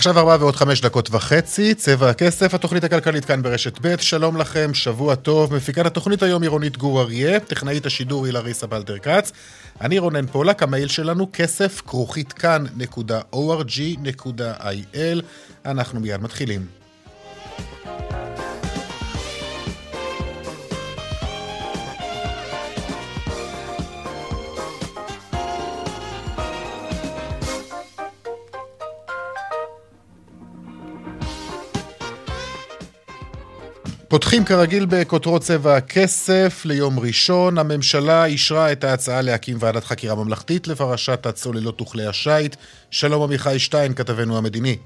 עכשיו ארבע ועוד חמש דקות וחצי, צבע הכסף, התוכנית הכלכלית כאן ברשת ב', שלום לכם, שבוע טוב, מפיקת התוכנית היום עירונית גור אריה, טכנאית השידור היא לריסה בלטר כץ, אני רונן פולק, המייל שלנו כסף כרוכית כאן.org.il, אנחנו מיד מתחילים. פותחים כרגיל בכותרות צבע הכסף ליום ראשון. הממשלה אישרה את ההצעה להקים ועדת חקירה ממלכתית לפרשת הצוללות וכלי השיט. שלום עמיחי שטיין, כתבנו המדיני.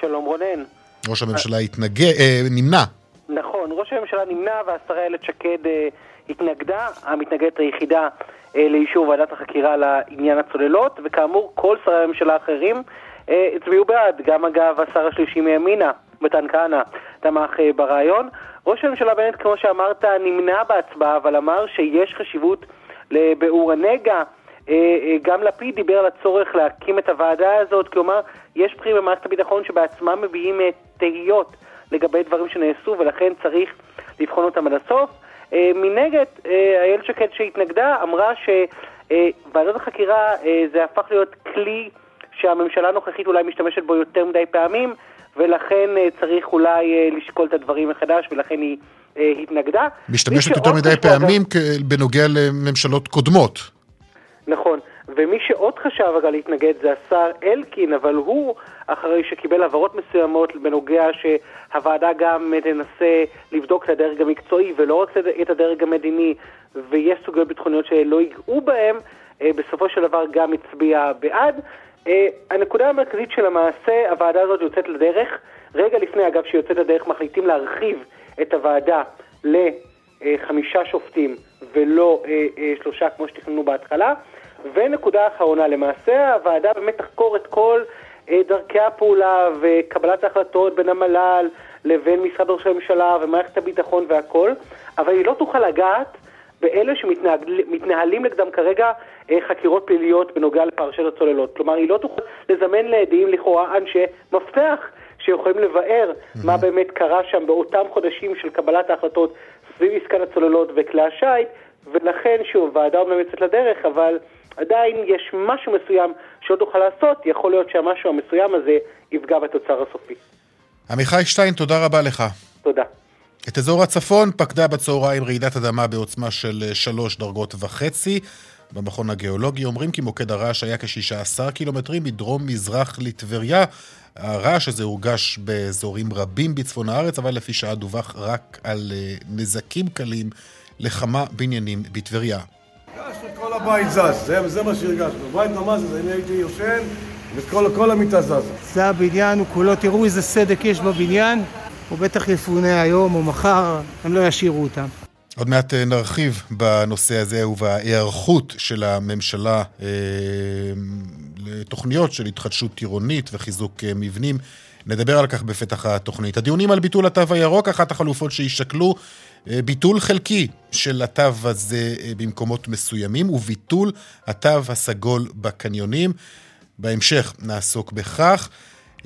שלום רונן. ראש הממשלה התנגד, אה, נמנע. נכון, ראש הממשלה נמנע והשרה איילת שקד אה, התנגדה, המתנגדת היחידה אה, לאישור ועדת החקירה לעניין הצוללות, וכאמור כל שרי הממשלה האחרים אה, הצביעו בעד, גם אגב השר השלישי מימינה, מתן כהנא, תמך אה, ברעיון. ראש הממשלה בנט, כמו שאמרת, נמנע בהצבעה, אבל אמר שיש חשיבות לביאור הנגע. אה, אה, גם לפיד דיבר על הצורך להקים את הוועדה הזאת, אמר, יש בכירים במערכת הביטחון שבעצמם מביעים אה, תהיות לגבי דברים שנעשו, ולכן צריך לבחון אותם עד הסוף. מנגד, איילת שקד שהתנגדה אמרה שוועדת החקירה זה הפך להיות כלי שהממשלה הנוכחית אולי משתמשת בו יותר מדי פעמים, ולכן אה, צריך אולי אה, לשקול את הדברים מחדש, ולכן היא אה, התנגדה. משתמשת יותר מדי פעמים אגב... בנוגע לממשלות קודמות. נכון, ומי שעוד חשב אגב להתנגד זה השר אלקין, אבל הוא, אחרי שקיבל הבהרות מסוימות בנוגע שהוועדה גם תנסה לבדוק את הדרג המקצועי ולא רק את הדרג המדיני, ויש סוגיות ביטחוניות שלא ייגעו בהם, בסופו של דבר גם הצביע בעד. Uh, הנקודה המרכזית של המעשה, הוועדה הזאת יוצאת לדרך. רגע לפני, אגב, שהיא יוצאת לדרך, מחליטים להרחיב את הוועדה לחמישה שופטים ולא uh, שלושה כמו שתכננו בהתחלה. ונקודה אחרונה, למעשה הוועדה באמת תחקור את כל דרכי הפעולה וקבלת ההחלטות בין המל"ל לבין משרד ראש הממשלה ומערכת הביטחון והכל, אבל היא לא תוכל לגעת באלה שמתנהלים נגדם כרגע אה, חקירות פליליות בנוגע לפרשת הצוללות. כלומר, היא לא תוכל לזמן לעדים לכאורה אנשי מפתח שיכולים לבאר. מה באמת קרה שם באותם חודשים של קבלת ההחלטות סביב עסקת הצוללות וכלי השיט, ולכן, שוב, ועדה אומנם יוצאת לדרך, אבל עדיין יש משהו מסוים שעוד תוכל לעשות, יכול להיות שהמשהו המסוים הזה יפגע בתוצר הסופי. עמיחי שטיין, תודה רבה לך. תודה. את אזור הצפון פקדה בצהריים רעידת אדמה בעוצמה של שלוש דרגות וחצי. במכון הגיאולוגי אומרים כי מוקד הרעש היה כ-16 קילומטרים מדרום-מזרח לטבריה. הרעש הזה הורגש באזורים רבים בצפון הארץ, אבל לפי שעה דווח רק על אה, נזקים קלים לכמה בניינים בטבריה. הרגשנו את כל הבית זז, זה, זה מה שהרגשנו. בית ממש זה, אני הייתי יושן וכל המיטה זזה. זה הבניין, הוא כולו, תראו איזה סדק יש בבניין. הוא בטח יפונה היום או מחר, הם לא ישאירו אותם. עוד מעט אה, נרחיב בנושא הזה ובהיערכות של הממשלה אה, לתוכניות של התחדשות עירונית וחיזוק אה, מבנים. נדבר על כך בפתח התוכנית. הדיונים על ביטול התו הירוק, אחת החלופות שישקלו אה, ביטול חלקי של התו הזה במקומות מסוימים וביטול התו הסגול בקניונים. בהמשך נעסוק בכך.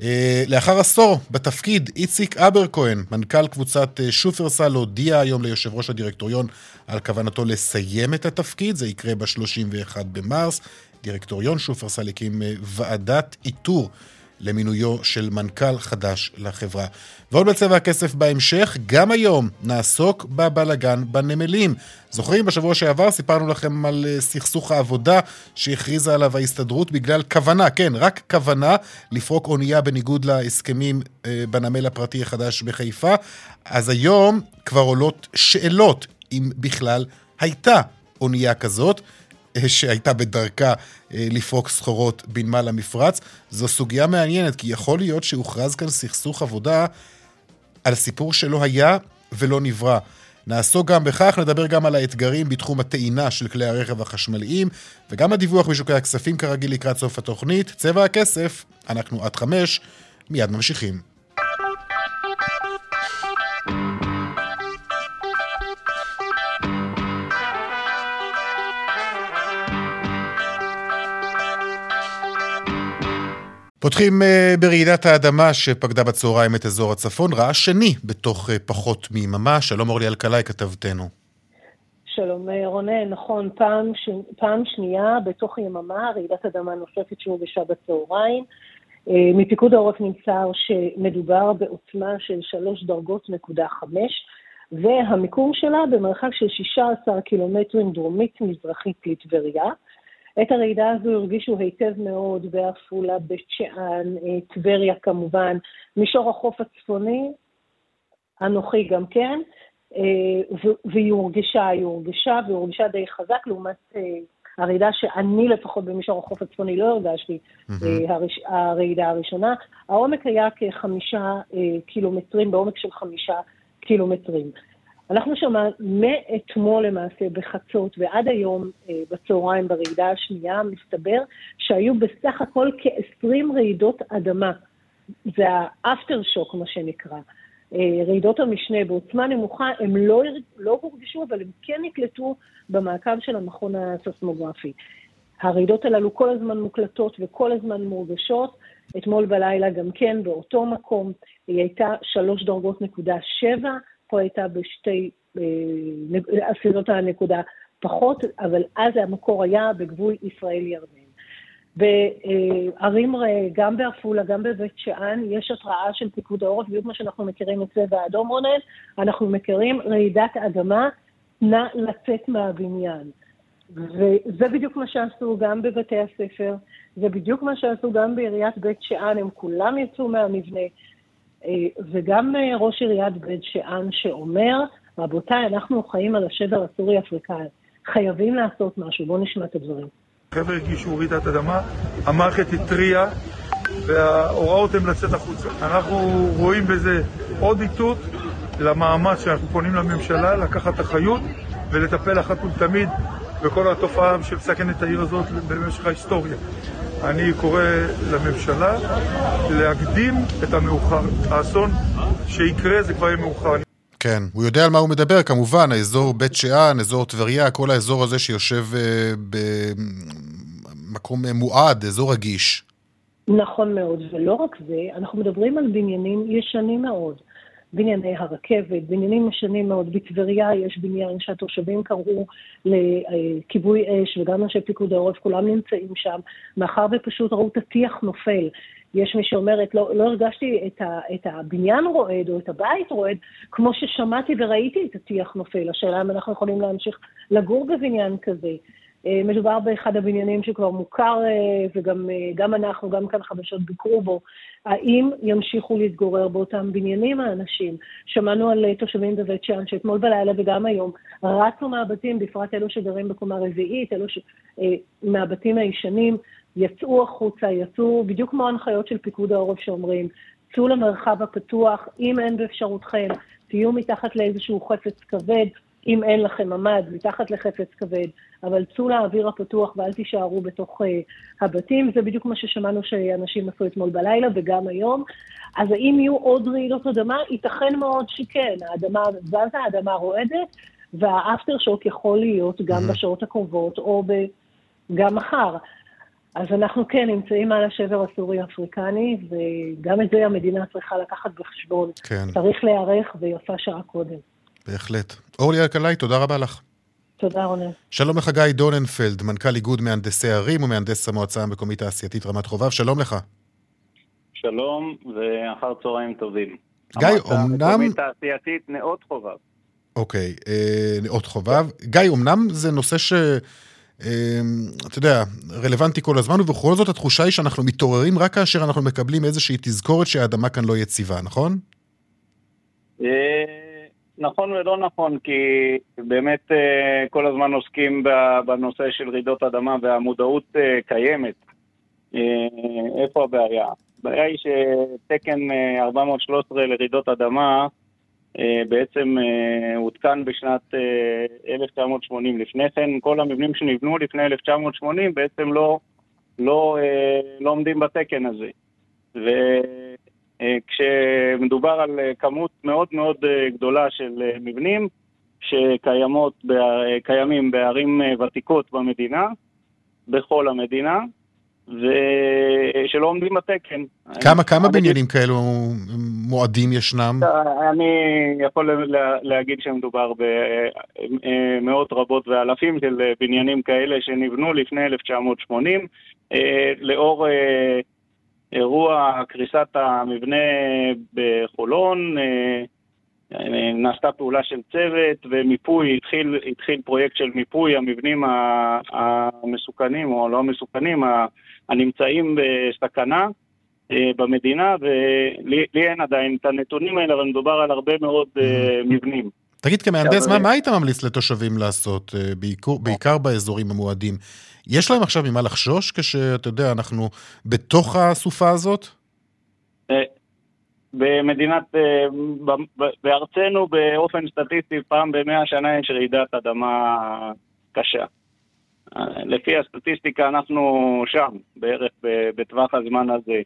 אה, לאחר עשור בתפקיד, איציק אברקוהן, מנכ"ל קבוצת אה, שופרסל, הודיע היום ליושב ראש הדירקטוריון על כוונתו לסיים את התפקיד, זה יקרה ב-31 במרס. דירקטוריון שופרסל הקים אה, ועדת איתור למינויו של מנכ"ל חדש לחברה. ועוד בצבע הכסף בהמשך, גם היום נעסוק בבלגן בנמלים. זוכרים, בשבוע שעבר סיפרנו לכם על אה, סכסוך העבודה שהכריזה עליו ההסתדרות בגלל כוונה, כן, רק כוונה, לפרוק אונייה בניגוד להסכמים אה, בנמל הפרטי החדש בחיפה. אז היום כבר עולות שאלות אם בכלל הייתה אונייה כזאת. שהייתה בדרכה אה, לפרוק סחורות בנמל המפרץ. זו סוגיה מעניינת, כי יכול להיות שהוכרז כאן סכסוך עבודה על סיפור שלא היה ולא נברא. נעסוק גם בכך, נדבר גם על האתגרים בתחום הטעינה של כלי הרכב החשמליים, וגם הדיווח בשוקי הכספים כרגיל לקראת סוף התוכנית. צבע הכסף, אנחנו עד חמש, מיד ממשיכים. פותחים אה, ברעידת האדמה שפקדה בצהריים את אזור הצפון, רעש שני בתוך אה, פחות מיממה. שלום אורלי אלקלעי, כתבתנו. שלום אה, רונן, נכון, פעם, ש... פעם שנייה בתוך יממה, רעידת אדמה נוספת שהורגשה בצהריים. מפיקוד העורף נמסר שמדובר בעוצמה של שלוש דרגות נקודה חמש, והמיקום שלה במרחק של 16 קילומטרים דרומית-מזרחית לטבריה. את הרעידה הזו הרגישו היטב מאוד בעפולה, בית שאן, אה, טבריה כמובן, מישור החוף הצפוני, אנוכי גם כן, אה, והיא הורגשה, היא הורגשה, והיא הורגשה די חזק לעומת אה, הרעידה שאני לפחות במישור החוף הצפוני לא הרגשתי, mm-hmm. הרעידה הראשונה. העומק היה כחמישה קילומטרים, בעומק של חמישה קילומטרים. אנחנו שמענו מאתמול למעשה בחצות ועד היום אה, בצהריים ברעידה השנייה, מסתבר שהיו בסך הכל כ-20 רעידות אדמה. זה האפטר שוק, מה שנקרא. אה, רעידות המשנה בעוצמה נמוכה, הם לא, לא הורגשו, אבל הם כן נקלטו במעקב של המכון הסוסמוגרפי. הרעידות הללו כל הזמן מוקלטות וכל הזמן מורגשות. אתמול בלילה גם כן באותו מקום, היא הייתה שלוש דרגות נקודה שבע. פה הייתה בשתי עשירות אה, הנקודה פחות, אבל אז המקור היה בגבול ישראל-ירדן. בערים, גם בעפולה, גם בבית שאן, יש התראה של פיקוד העורף, בדיוק מה שאנחנו מכירים את צבע האדום רונן, אנחנו מכירים רעידת אדמה, נא לצאת מהבניין. וזה בדיוק מה שעשו גם בבתי הספר, זה בדיוק מה שעשו גם בעיריית בית שאן, הם כולם יצאו מהמבנה. אה, וגם אה, ראש עיריית בית שאן שאומר, רבותיי, אנחנו חיים על השבר הסורי-אפריקאי, חייבים לעשות משהו, בואו נשמע את הדברים. חבר'ה הרגישו רעידת אדמה, המערכת התריעה וההוראות הן לצאת החוצה. אנחנו רואים בזה עוד איתות למאמץ שאנחנו פונים לממשלה לקחת אחריות ולטפל אחת ולתמיד בכל התופעה שמסכנת העיר הזאת במשך ההיסטוריה. אני קורא לממשלה להקדים את המאוחר. האסון שיקרה זה כבר יהיה מאוחר. כן, הוא יודע על מה הוא מדבר, כמובן, האזור בית שאן, אזור טבריה, כל האזור הזה שיושב uh, במקום מועד, אזור רגיש. נכון מאוד, ולא רק זה, אנחנו מדברים על בניינים ישנים מאוד. בנייני הרכבת, בניינים ישנים מאוד. בטבריה יש בניין שהתושבים קראו לכיבוי אש, וגם אנשי פיקוד העורף, כולם נמצאים שם, מאחר ופשוט ראו את הטיח נופל. יש מי שאומרת, לא, לא הרגשתי את, ה, את הבניין רועד או את הבית רועד, כמו ששמעתי וראיתי את הטיח נופל. השאלה אם אנחנו יכולים להמשיך לגור בבניין כזה. אה, מדובר באחד הבניינים שכבר מוכר, אה, וגם אה, אנחנו, גם כאן חדשות ביקרו בו. האם ימשיכו להתגורר באותם בניינים האנשים? שמענו על תושבים בבית שאן שאתמול בלילה וגם היום רצו מהבתים, בפרט אלו שגרים בקומה רביעית, אלו ש... מהבתים הישנים, יצאו החוצה, יצאו בדיוק כמו ההנחיות של פיקוד העורף שאומרים, צאו למרחב הפתוח, אם אין באפשרותכם, תהיו מתחת לאיזשהו חפץ כבד, אם אין לכם ממ"ד, מתחת לחפץ כבד, אבל צאו לאוויר הפתוח ואל תישארו בתוך uh, הבתים. זה בדיוק מה ששמענו שאנשים עשו אתמול בלילה וגם היום. אז האם יהיו עוד רעידות אדמה? ייתכן מאוד שכן. האדמה זזה, האדמה רועדת, והאפטר שוק יכול להיות גם mm-hmm. בשעות הקרובות או ב... גם מחר. אז אנחנו כן נמצאים על השבר הסורי-אפריקני, וגם את זה המדינה צריכה לקחת בחשבון. כן. צריך להיערך, ויפה שעה קודם. בהחלט. אורלי אלקלעי, תודה רבה לך. תודה, רונן. שלום לך, גיא דוננפלד, מנכ"ל איגוד מהנדסי ערים ומהנדס המועצה המקומית התעשייתית רמת חובב, שלום לך. שלום, ואחר צהריים טובים. גיא, אמנם... המועצה המקומית התעשייתית נאות חובב. אוקיי, אה, נאות חובב. גיא, אמנם זה נושא ש... אה, אתה יודע, רלוונטי כל הזמן, ובכל זאת התחושה היא שאנחנו מתעוררים רק כאשר אנחנו מקבלים איזושהי תזכורת שהאדמה כאן לא יציבה, נכון? נכון ולא נכון, כי באמת אה, כל הזמן עוסקים בנושא של רעידות אדמה והמודעות אה, קיימת. אה, איפה הבעיה? הבעיה היא שתקן אה, 413 לרעידות אדמה בעצם עודכן בשנת אה, 1980. לפני כן, כל המבנים שנבנו לפני 1980 בעצם לא, לא, לא עומדים בתקן הזה. וכשמדובר על אה, כמות מאוד מאוד אה, גדולה של אה, מבנים שקיימות, ב- קיימים בערים אה, ותיקות במדינה, בכל המדינה, ושלא עומדים בתקן. כמה, כמה בניינים כאלו מועדים ישנם? אני יכול לה- להגיד שמדובר במאות רבות ואלפים של אה, בניינים כאלה שנבנו לפני 1980. אה, לאור אה, אירוע קריסת המבנה בחולון, אה, נעשתה פעולה של צוות ומיפוי, התחיל, התחיל פרויקט של מיפוי המבנים המסוכנים או לא המסוכנים, הנמצאים בסכנה. אה, במדינה, ולי לי אין עדיין את הנתונים האלה, אבל מדובר על הרבה מאוד אה, מבנים. תגיד, כמהנדס, מה, מה היית ממליץ לתושבים לעשות, בעיקר, בעיקר באזורים המועדים? יש להם עכשיו ממה לחשוש כשאתה יודע, אנחנו בתוך הסופה הזאת? אה, במדינת, אה, בארצנו באופן סטטיסטי פעם במאה שנה יש רעידת אדמה קשה. אה, לפי הסטטיסטיקה אנחנו שם, בערך בטווח הזמן הזה.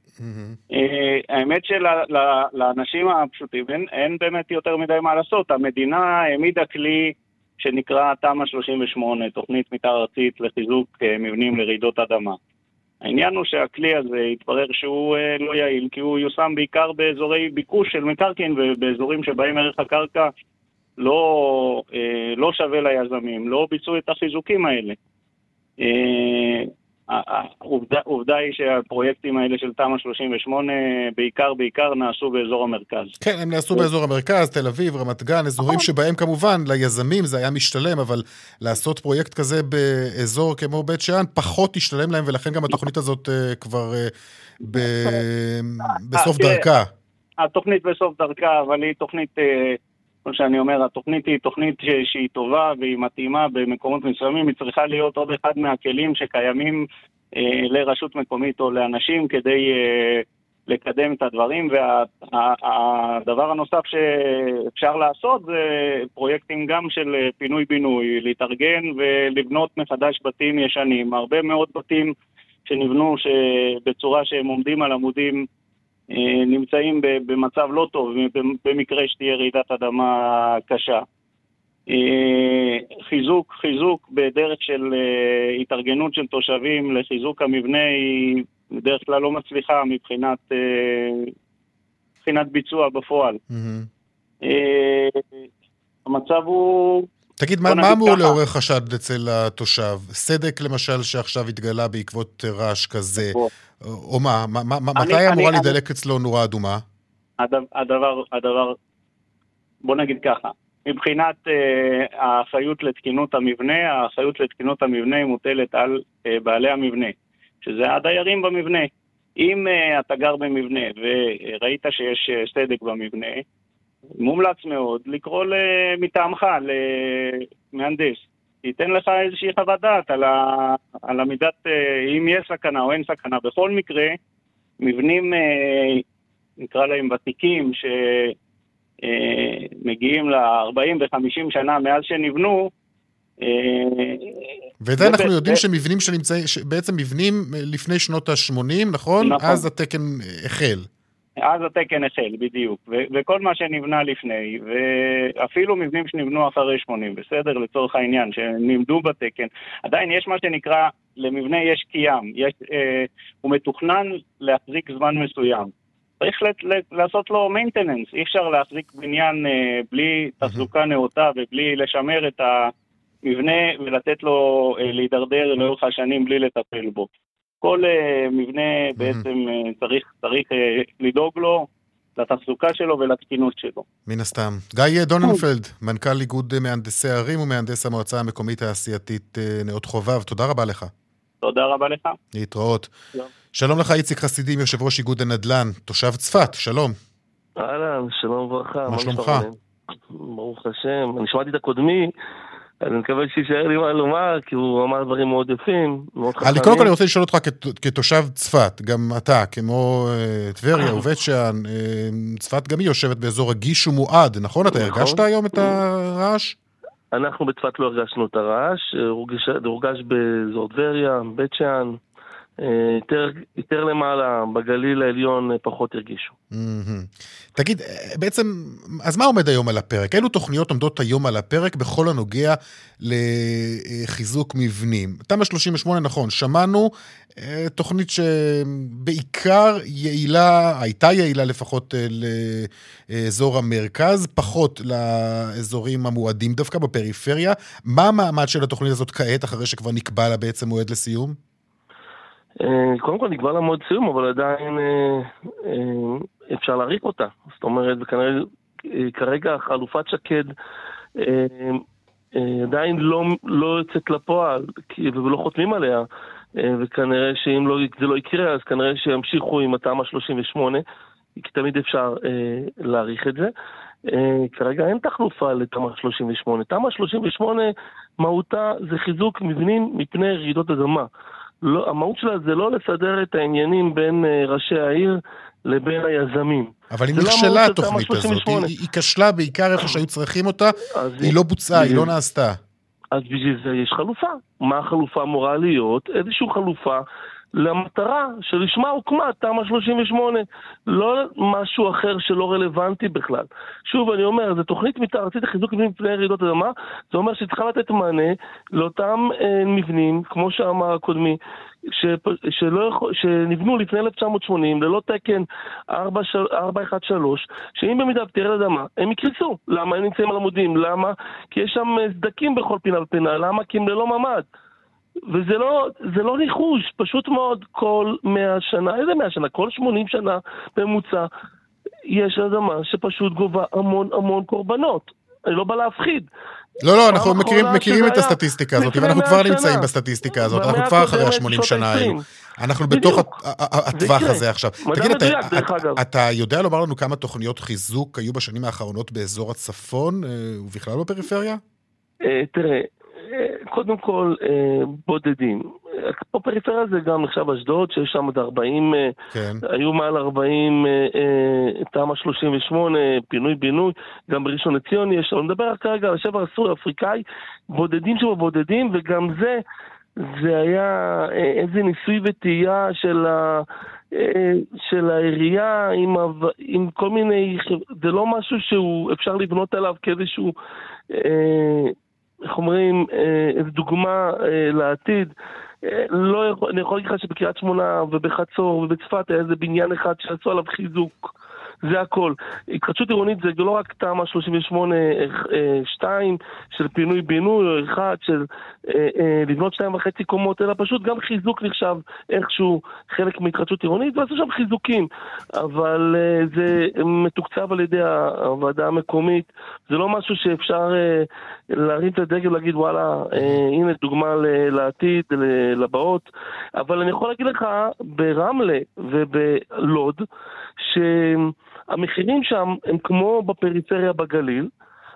אה, האמת שלאנשים הפשוטים אין, אין באמת יותר מדי מה לעשות. המדינה העמידה כלי שנקרא תמ"א 38, תוכנית מתאר ארצית לחיזוק אה, מבנים לרעידות אדמה. העניין הוא שהכלי הזה התברר שהוא אה, לא יעיל, כי הוא יושם בעיקר באזורי ביקוש של מקרקעין ובאזורים שבהם ערך הקרקע לא, אה, לא שווה ליזמים, לא ביצעו את החיזוקים האלה. אה, העובדה, העובדה היא שהפרויקטים האלה של תמ"א 38 בעיקר בעיקר נעשו באזור המרכז. כן, הם נעשו באזור המרכז, תל אביב, רמת גן, אזורים שבהם כמובן ליזמים זה היה משתלם, אבל לעשות פרויקט כזה באזור כמו בית שאן פחות השתלם להם, ולכן גם התוכנית הזאת אה, כבר אה, ב- בסוף תראה, דרכה. התוכנית בסוף דרכה, אבל היא תוכנית, אה, כמו שאני אומר, התוכנית היא תוכנית שהיא טובה והיא מתאימה במקומות מסוימים, היא צריכה להיות עוד אחד מהכלים שקיימים אה, לרשות מקומית או לאנשים כדי אה, לקדם את הדברים, והדבר הנוסף שאפשר לעשות זה פרויקטים גם של אה, פינוי-בינוי, להתארגן ולבנות מחדש בתים ישנים. הרבה מאוד בתים שנבנו בצורה שהם עומדים על עמודים נמצאים ב- במצב לא טוב במקרה שתהיה רעידת אדמה קשה. אה, חיזוק, חיזוק בדרך של אה, התארגנות של תושבים לחיזוק המבנה היא בדרך כלל לא מצליחה מבחינת, אה, מבחינת ביצוע בפועל. אה, המצב הוא... תגיד, מה, מה אמור ככה. לעורר חשד אצל התושב? סדק למשל שעכשיו התגלה בעקבות רעש כזה, בוא. או מה? מה, מה אני- מתי אמורה אני- להידלק אצלו נורה אדומה? הדבר, הדבר, בוא נגיד ככה, מבחינת אה, האחריות לתקינות המבנה, האחריות לתקינות המבנה מוטלת על אה, בעלי המבנה, שזה הדיירים במבנה. אם אה, אתה גר במבנה וראית שיש אה, סדק במבנה, מומלץ מאוד לקרוא מטעמך למהנדס. ייתן לך איזושהי חוות דעת על, ה, על המידת, אה, אם יש סכנה או אין סכנה. בכל מקרה, מבנים אה, נקרא להם ותיקים, שמגיעים ל-40 ו-50 שנה מאז שנבנו, אה, ואת זה אנחנו יודעים שמבנים שנמצאים, בעצם מבנים לפני שנות ה-80, נכון? נכון. אז התקן החל. אז התקן החל, בדיוק. ו- וכל מה שנבנה לפני, ואפילו מבנים שנבנו אחרי 80, בסדר? לצורך העניין, שנמדו בתקן, עדיין יש מה שנקרא, למבנה יש קיים, יש, אה, הוא מתוכנן להחזיק זמן מסוים. צריך לת- לת- לעשות לו maintenance, אי אפשר להחזיק בניין אה, בלי תחזוקה נאותה ובלי לשמר את המבנה ולתת לו אה, להידרדר לאורך השנים בלי לטפל בו. כל אה, מבנה בעצם אה, צריך, צריך אה, לדאוג לו, לתחזוקה שלו ולתקינות שלו. מן הסתם. גיא דוננפלד, מנכ"ל איגוד מהנדסי הערים ומהנדס המועצה המקומית העשייתית נאות חובב, תודה רבה לך. תודה רבה לך. להתראות. שלום. שלום לך, איציק חסידים, יושב ראש איגוד הנדל"ן, תושב צפת, שלום. אהלן, שלום וברכה. מה שלומך? ברוך השם. אני שמעתי את הקודמי, אני מקווה שיישאר לי מה לומר, כי הוא אמר דברים מאוד יפים, מאוד חכמים. אני קודם כל אני רוצה לשאול אותך כת- כתושב צפת, גם אתה, כמו אה, טבריה ובית שאן, אה, צפת גם היא יושבת באזור רגיש ומועד, נכון? אתה נכון. הרגשת היום את הרעש? אנחנו בצפת לא הרגשנו את הרעש, אה, הורגש, באזור טבריה, בית שאן, אה, יותר, יותר למעלה, בגליל העליון אה, פחות הרגישו. תגיד, אה, בעצם, אז מה עומד היום על הפרק? אילו תוכניות עומדות היום על הפרק בכל הנוגע לחיזוק מבנים? תמ"א 38, נכון, שמענו אה, תוכנית שבעיקר יעילה, הייתה יעילה לפחות אה, לאזור המרכז, פחות לאזורים המועדים דווקא בפריפריה. מה המעמד של התוכנית הזאת כעת, אחרי שכבר נקבע לה בעצם מועד לסיום? אה, קודם כל נקבע לה מועד סיום, אבל עדיין אה, אה, אפשר להאריך אותה. זאת אומרת, וכנראה, אה, כרגע חלופת שקד עדיין לא, לא יוצאת לפועל, ולא חותמים עליה, אה, וכנראה שאם לא, זה לא יקרה, אז כנראה שימשיכו עם התמ"א 38, כי תמיד אפשר להאריך את זה. כרגע אין תחלופה לתמ"א 38. תמ"א 38, מהותה זה חיזוק מבנים מפני רעידות אדמה. לא, המהות שלה זה לא לסדר את העניינים בין אה, ראשי העיר לבין היזמים. אבל היא לא נכשלה התוכנית תמ"א הזאת, 38. היא היא כשלה בעיקר איפה שהיו צריכים אותה, אז היא לא בוצעה, היא לא בדיוק. נעשתה. אז בשביל זה יש חלופה. מה החלופה אמורה להיות? איזושהי חלופה למטרה שלשמה הוקמה תמ"א 38, לא משהו אחר שלא רלוונטי בכלל. שוב, אני אומר, זו תוכנית מתאר ארצית לחיזוק מבנים מפני רעידות אדמה, זה אומר שהיא צריכה לתת מענה לאותם אה, מבנים, כמו שאמר הקודמי, שפ... שלא יכול... שנבנו לפני 1980 ללא תקן 413, שאם במידה ותרד אדמה, הם יקרסו. למה? הם נמצאים על עמודים. למה? כי יש שם אה, סדקים בכל פינה ופינה. למה? כי הם ללא ממ"ד. וזה לא, זה לא ניחוש, פשוט מאוד כל 100 שנה, איזה 100 שנה? כל 80 שנה בממוצע יש אדמה שפשוט גובה המון המון קורבנות. אני לא בא להפחיד. לא, לא, אנחנו מכירים, מכירים את הסטטיסטיקה הזאת, ואנחנו 100 כבר שנה. נמצאים בסטטיסטיקה הזאת, אנחנו כבר אחרי הקודמת, ה-80 שנות שנה האלו. ה-20. אנחנו בתוך בדיוק. ה- הטווח. הזה עכשיו. תגיד, אתה- מדויק, אתה-. אתה יודע לומר לנו כמה תוכניות חיזוק היו בשנים האחרונות באזור הצפון, אה, ובכלל בפריפריה? אה, תראה, אה, קודם כל, אה, בודדים. פה פריפריה זה גם נחשב אשדוד, שיש שם עד 40, אה, כן. היו מעל 40 אה, תמ"א 38, פינוי-בינוי, גם בראשון לציון יש, אני מדבר כרגע על השבר הסורי-אפריקאי, בודדים שבבודדים, וגם זה, זה היה איזה ניסוי וטעייה של ה... של העירייה עם, עם כל מיני, זה לא משהו שהוא אפשר לבנות עליו כאיזשהו, אה, איך אומרים, אה, דוגמה אה, לעתיד. אה, לא יכול, אני יכול להגיד לך שבקריית שמונה ובחצור ובצפת היה איזה בניין אחד שעשו עליו חיזוק. זה הכל. התחדשות עירונית זה לא רק תמ"א 38 2 של פינוי-בינוי או אחד של לבנות שתיים וחצי קומות, אלא פשוט גם חיזוק נחשב איכשהו חלק מהתחדשות עירונית, ועשו שם חיזוקים. אבל זה מתוקצב על ידי הוועדה המקומית, זה לא משהו שאפשר להרים את הדגל ולהגיד וואלה, אה, הנה דוגמה ל- לעתיד, ל- לבאות. אבל אני יכול להגיד לך, ברמלה ובלוד, שהמחירים שם הם כמו בפריפריה בגליל.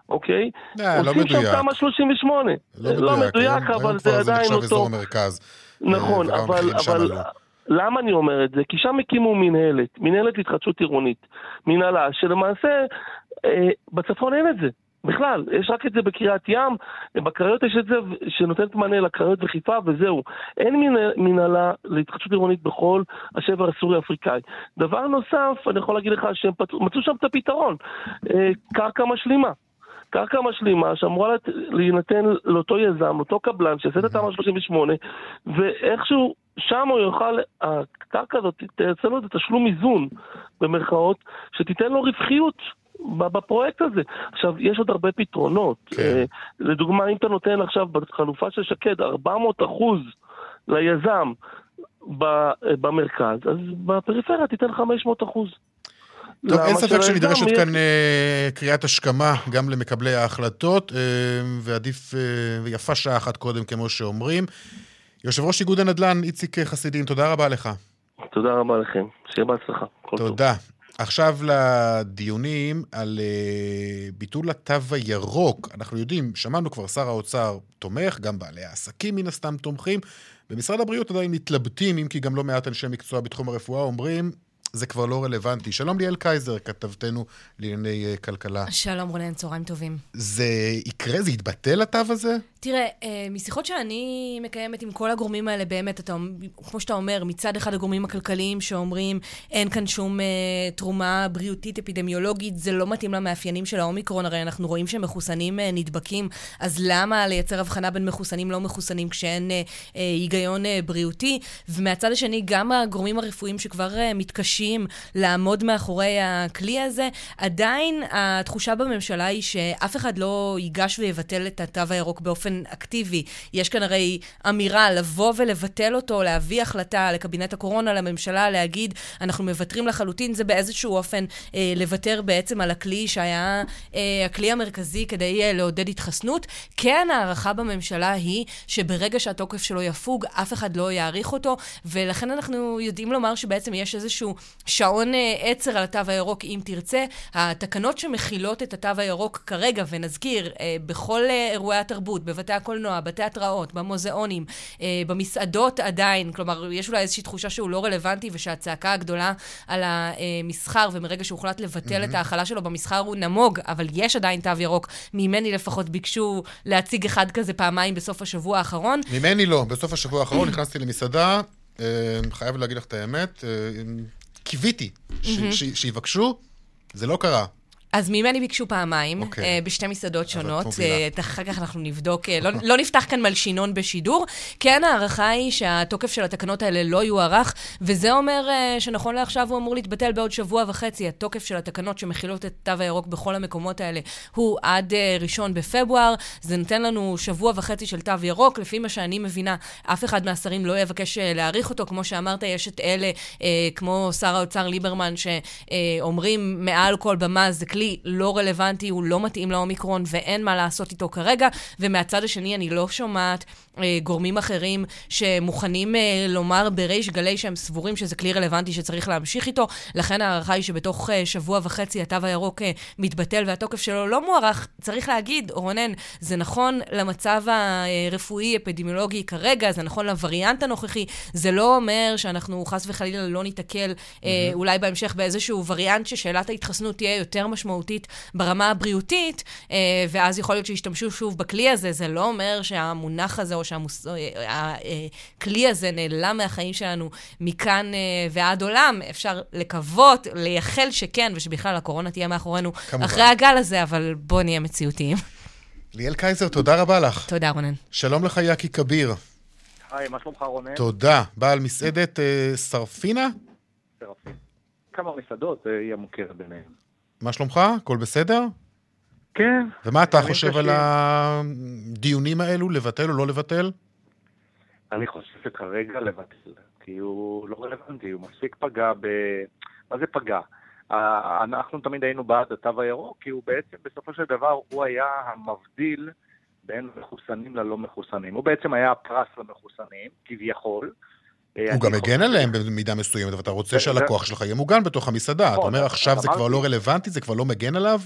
אוקיי? אה, לא עושים מדויק. שם תמ"א 38. לא לא מדויק, מדויק, היום- אבל היום זה כבר זה עדיין נחשב אזור אותו... נכון, אה, וגם אבל, אבל. למה אני אומר את זה? כי שם הקימו מנהלת, מנהלת התחדשות עירונית, מנהלה, שלמעשה אה, בצפון אין את זה. בכלל, יש רק את זה בקריית ים, בקריות יש את זה שנותנת מענה לקריות וחיפה וזהו. אין מנהל- מנהלה להתחדשות עירונית בכל השבר הסורי-אפריקאי. דבר נוסף, אני יכול להגיד לך שהם פתרו- מצאו שם את הפתרון, אה, קרקע משלימה. קרקע משלימה שאמורה לת- להינתן לאותו יזם, לאותו קבלן שיעשה את התמ"א 38, ואיכשהו שם הוא יוכל, הקרקע הזאת תייצר לו את התשלום איזון, במרכאות, שתיתן לו רווחיות. בפרויקט הזה. עכשיו, יש עוד הרבה פתרונות. כן. אה, לדוגמה, אם אתה נותן עכשיו בחלופה של שקד 400 אחוז ליזם ב- במרכז, אז בפריפריה תיתן 500 אחוז. טוב, אין ספק שנדרשת כאן אה, קריאת השכמה גם למקבלי ההחלטות, אה, ועדיף, אה, ויפה שעה אחת קודם, כמו שאומרים. יושב ראש איגוד הנדל"ן, איציק חסידין, תודה רבה לך. תודה רבה לכם, שיהיה בהצלחה. כל טוב. עכשיו לדיונים על uh, ביטול התו הירוק. אנחנו יודעים, שמענו כבר, שר האוצר תומך, גם בעלי העסקים מן הסתם תומכים. במשרד הבריאות עדיין מתלבטים, אם כי גם לא מעט אנשי מקצוע בתחום הרפואה אומרים, זה כבר לא רלוונטי. שלום ליאל קייזר, כתבתנו לענייני uh, כלכלה. שלום רונן, צהריים טובים. זה יקרה? זה יתבטל התו הזה? תראה, אה, משיחות שאני מקיימת עם כל הגורמים האלה, באמת, אתה, כמו שאתה אומר, מצד אחד הגורמים הכלכליים שאומרים, אין כאן שום אה, תרומה בריאותית אפידמיולוגית, זה לא מתאים למאפיינים של האומיקרון, הרי אנחנו רואים שמחוסנים אה, נדבקים, אז למה לייצר הבחנה בין מחוסנים לא מחוסנים כשאין אה, אה, היגיון אה, בריאותי? ומהצד השני, גם הגורמים הרפואיים שכבר אה, מתקשים לעמוד מאחורי הכלי הזה, עדיין התחושה בממשלה היא שאף אחד לא ייגש ויבטל את התו הירוק באופן אקטיבי. יש כאן הרי אמירה לבוא ולבטל אותו, להביא החלטה לקבינט הקורונה, לממשלה, להגיד, אנחנו מוותרים לחלוטין, זה באיזשהו אופן אה, לוותר בעצם על הכלי שהיה אה, הכלי המרכזי כדי אה, לעודד התחסנות. כן, הערכה בממשלה היא שברגע שהתוקף שלו יפוג, אף אחד לא יעריך אותו, ולכן אנחנו יודעים לומר שבעצם יש איזשהו שעון אה, עצר על התו הירוק, אם תרצה. התקנות שמכילות את התו הירוק כרגע, ונזכיר, אה, בכל אה, אירועי התרבות, בבתי הקולנוע, בתי התראות, במוזיאונים, במסעדות עדיין, כלומר, יש אולי איזושהי תחושה שהוא לא רלוונטי ושהצעקה הגדולה על המסחר, ומרגע שהוחלט לבטל mm-hmm. את ההכלה שלו במסחר הוא נמוג, אבל יש עדיין תו ירוק. ממני לפחות ביקשו להציג אחד כזה פעמיים בסוף השבוע האחרון. ממני לא. בסוף השבוע האחרון נכנסתי למסעדה, חייב להגיד לך את האמת, קיוויתי שיבקשו, זה לא קרה. אז ממני ביקשו פעמיים, okay. אוקיי. uh, בשתי מסעדות שונות. Uh, אחר כך אנחנו נבדוק, uh, לא, לא נפתח כאן מלשינון בשידור. כן, ההערכה היא שהתוקף של התקנות האלה לא יוארך, וזה אומר שנכון לעכשיו הוא אמור להתבטל בעוד שבוע וחצי. התוקף של התקנות שמכילות את התו הירוק בכל המקומות האלה הוא עד ראשון בפברואר. זה נותן לנו שבוע וחצי של תו ירוק. לפי מה שאני מבינה, אף אחד מהשרים לא יבקש להאריך אותו. כמו שאמרת, יש את אלה, כמו שר האוצר ליברמן, שאומרים מעל כל במה, זה כלי כלי לא רלוונטי, הוא לא מתאים לאומיקרון ואין מה לעשות איתו כרגע, ומהצד השני אני לא שומעת אה, גורמים אחרים שמוכנים אה, לומר בריש גלי שהם סבורים שזה כלי רלוונטי שצריך להמשיך איתו, לכן ההערכה היא שבתוך אה, שבוע וחצי התו הירוק אה, מתבטל והתוקף שלו לא מוארך. צריך להגיד, רונן, זה נכון למצב הרפואי-אפידמיולוגי כרגע, זה נכון לווריאנט הנוכחי, זה לא אומר שאנחנו חס וחלילה לא ניתקל mm-hmm. אה, אולי בהמשך באיזשהו וריאנט ששאלת ההתחסנות תהיה יותר משמעותית. משמעותית ברמה הבריאותית, אה, ואז יכול להיות שישתמשו שוב בכלי הזה. זה לא אומר שהמונח הזה או שהכלי הזה נעלם מהחיים שלנו מכאן אה, ועד עולם. אפשר לקוות, לייחל שכן, ושבכלל הקורונה תהיה מאחורינו כמובן. אחרי הגל הזה, אבל בואו נהיה מציאותיים. ליאל קייזר, תודה רבה לך. תודה, רונן. שלום לך, יאקי כביר. היי, מה שלומך, רונן? תודה. בעל מסעדת אה, סרפינה? סרפינה. כמה מסעדות, היא המוכרת ביניהן. מה שלומך? הכל בסדר? כן. ומה אתה חושב קשים. על הדיונים האלו, לבטל או לא לבטל? אני חושב שכרגע לבטל, כי הוא לא רלוונטי, הוא מספיק פגע ב... מה זה פגע? אנחנו תמיד היינו בעד התו הירוק, כי הוא בעצם, בסופו של דבר, הוא היה המבדיל בין מחוסנים ללא מחוסנים. הוא בעצם היה הפרס למחוסנים, כביכול, הוא גם מגן עליהם במידה מסוימת, ואתה רוצה שהלקוח שלך יהיה מוגן בתוך המסעדה. אתה אומר, עכשיו זה כבר לא רלוונטי, זה כבר לא מגן עליו?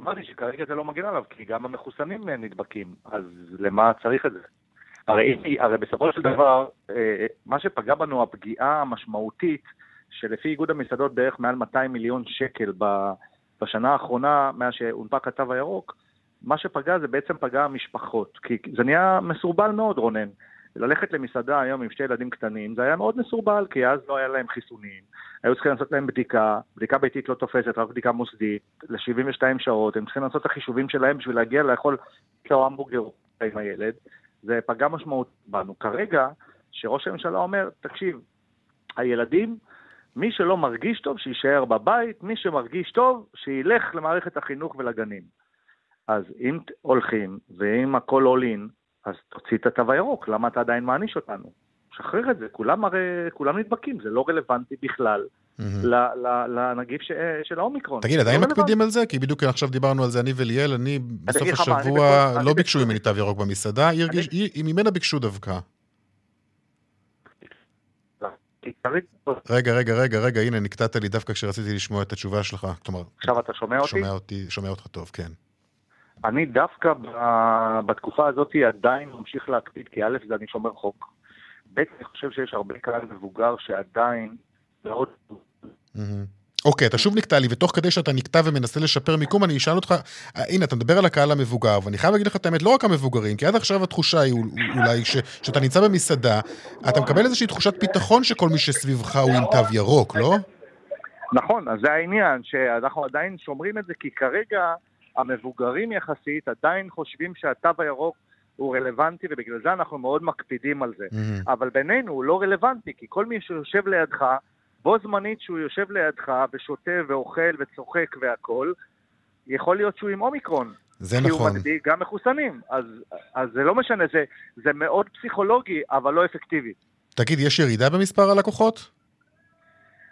אמרתי שכרגע זה לא מגן עליו, כי גם המחוסנים נדבקים, אז למה צריך את זה? הרי, הרי בסופו של דבר, אה, מה שפגע בנו, הפגיעה המשמעותית, שלפי איגוד המסעדות בערך מעל 200 מיליון שקל בשנה האחרונה, מאז שהונפק התו הירוק, מה שפגע זה בעצם פגע המשפחות. כי זה נהיה מסורבל מאוד, רונן. ללכת למסעדה היום עם שתי ילדים קטנים, זה היה מאוד מסורבל, כי אז לא היה להם חיסונים. היו צריכים לעשות להם בדיקה, בדיקה ביתית לא תופסת, רק בדיקה מוסדית, ל-72 שעות, הם צריכים לעשות את החישובים שלהם בשביל להגיע לאכול קילו המבורגר עם הילד. זה פגע משמעות בנו. כרגע, שראש הממשלה אומר, תקשיב, הילדים, מי שלא מרגיש טוב, שיישאר בבית, מי שמרגיש טוב, שילך למערכת החינוך ולגנים. אז אם הולכים, ואם הכל עולין, אז תוציא את התו הירוק, למה אתה עדיין מעניש אותנו? שחרר את זה, כולם הרי, כולם נדבקים, זה לא רלוונטי בכלל לנגיף של האומיקרון. תגיד, עדיין לא מקפידים על זה? כי בדיוק עכשיו דיברנו על זה, אני וליאל, אני בסוף השבוע לא ביקשו ממני תו ירוק במסעדה, היא ממנה ביקשו דווקא. רגע, רגע, רגע, רגע, הנה, נקטעת לי דווקא כשרציתי לשמוע את התשובה שלך. כלומר, עכשיו אתה שומע אותי? שומע אותי, שומע אותך טוב, כן. אני דווקא בתקופה הזאת עדיין ממשיך להקפיד, כי א', זה אני שומר חוק. ב', אני חושב שיש הרבה קהל מבוגר שעדיין מאוד... מהמם. אוקיי, אתה שוב נקטע לי, ותוך כדי שאתה נקטע ומנסה לשפר מיקום, אני אשאל אותך, אה, הנה, אתה מדבר על הקהל המבוגר, ואני חייב להגיד לך את האמת, לא רק המבוגרים, כי עד עכשיו התחושה היא אול- אולי ש- שאתה נמצא במסעדה, אתה מקבל איזושהי תחושת ביטחון שכל מי שסביבך הוא עם תו ירוק, לא? נכון, אז זה העניין, שאנחנו עדיין שומרים את זה, כי כרגע המבוגרים יחסית עדיין חושבים שהתו הירוק הוא רלוונטי, ובגלל זה אנחנו מאוד מקפידים על זה. מהמם. אבל בינינו הוא לא רלוונטי, כי כל מי שיושב לידך, בו זמנית שהוא יושב לידך ושותה ואוכל וצוחק והכול, יכול להיות שהוא עם אומיקרון. זה כי נכון. הוא מדביק גם מחוסנים. אז, אז זה לא משנה, זה, זה מאוד פסיכולוגי, אבל לא אפקטיבי. תגיד, יש ירידה במספר הלקוחות?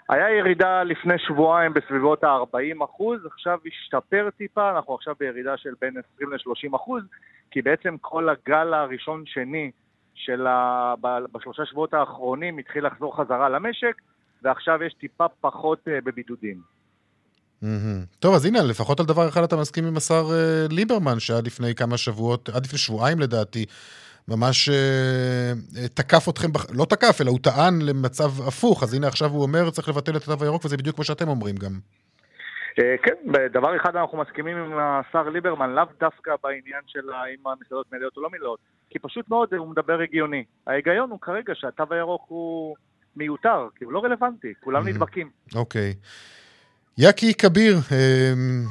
היה ירידה לפני שבועיים בסביבות ה-40 אחוז, עכשיו השתפר טיפה, אנחנו עכשיו בירידה של בין 20 ל-30 אחוז, כי בעצם כל הגל הראשון-שני של ה... בשלושה שבועות האחרונים התחיל לחזור חזרה למשק, ועכשיו יש טיפה פחות אה, בבידודים. מהמם. טוב, אז הנה, לפחות על דבר אחד אתה מסכים עם השר אה, ליברמן, שעד לפני כמה שבועות, עד לפני שבועיים לדעתי, ממש אה, אה, תקף אתכם, לא תקף, אלא הוא טען למצב הפוך, אז הנה עכשיו הוא אומר, צריך לבטל את התו הירוק, וזה בדיוק מה שאתם אומרים גם. אה, כן, בדבר אחד אנחנו מסכימים עם השר ליברמן, לאו דווקא בעניין של האם המסעדות מלאות או לא מלאות, כי פשוט מאוד הוא מדבר הגיוני. ההיגיון הוא כרגע שהתו הירוק הוא מיותר, כי הוא לא רלוונטי, כולם Mhm. נדבקים. אוקיי. יאקי כביר,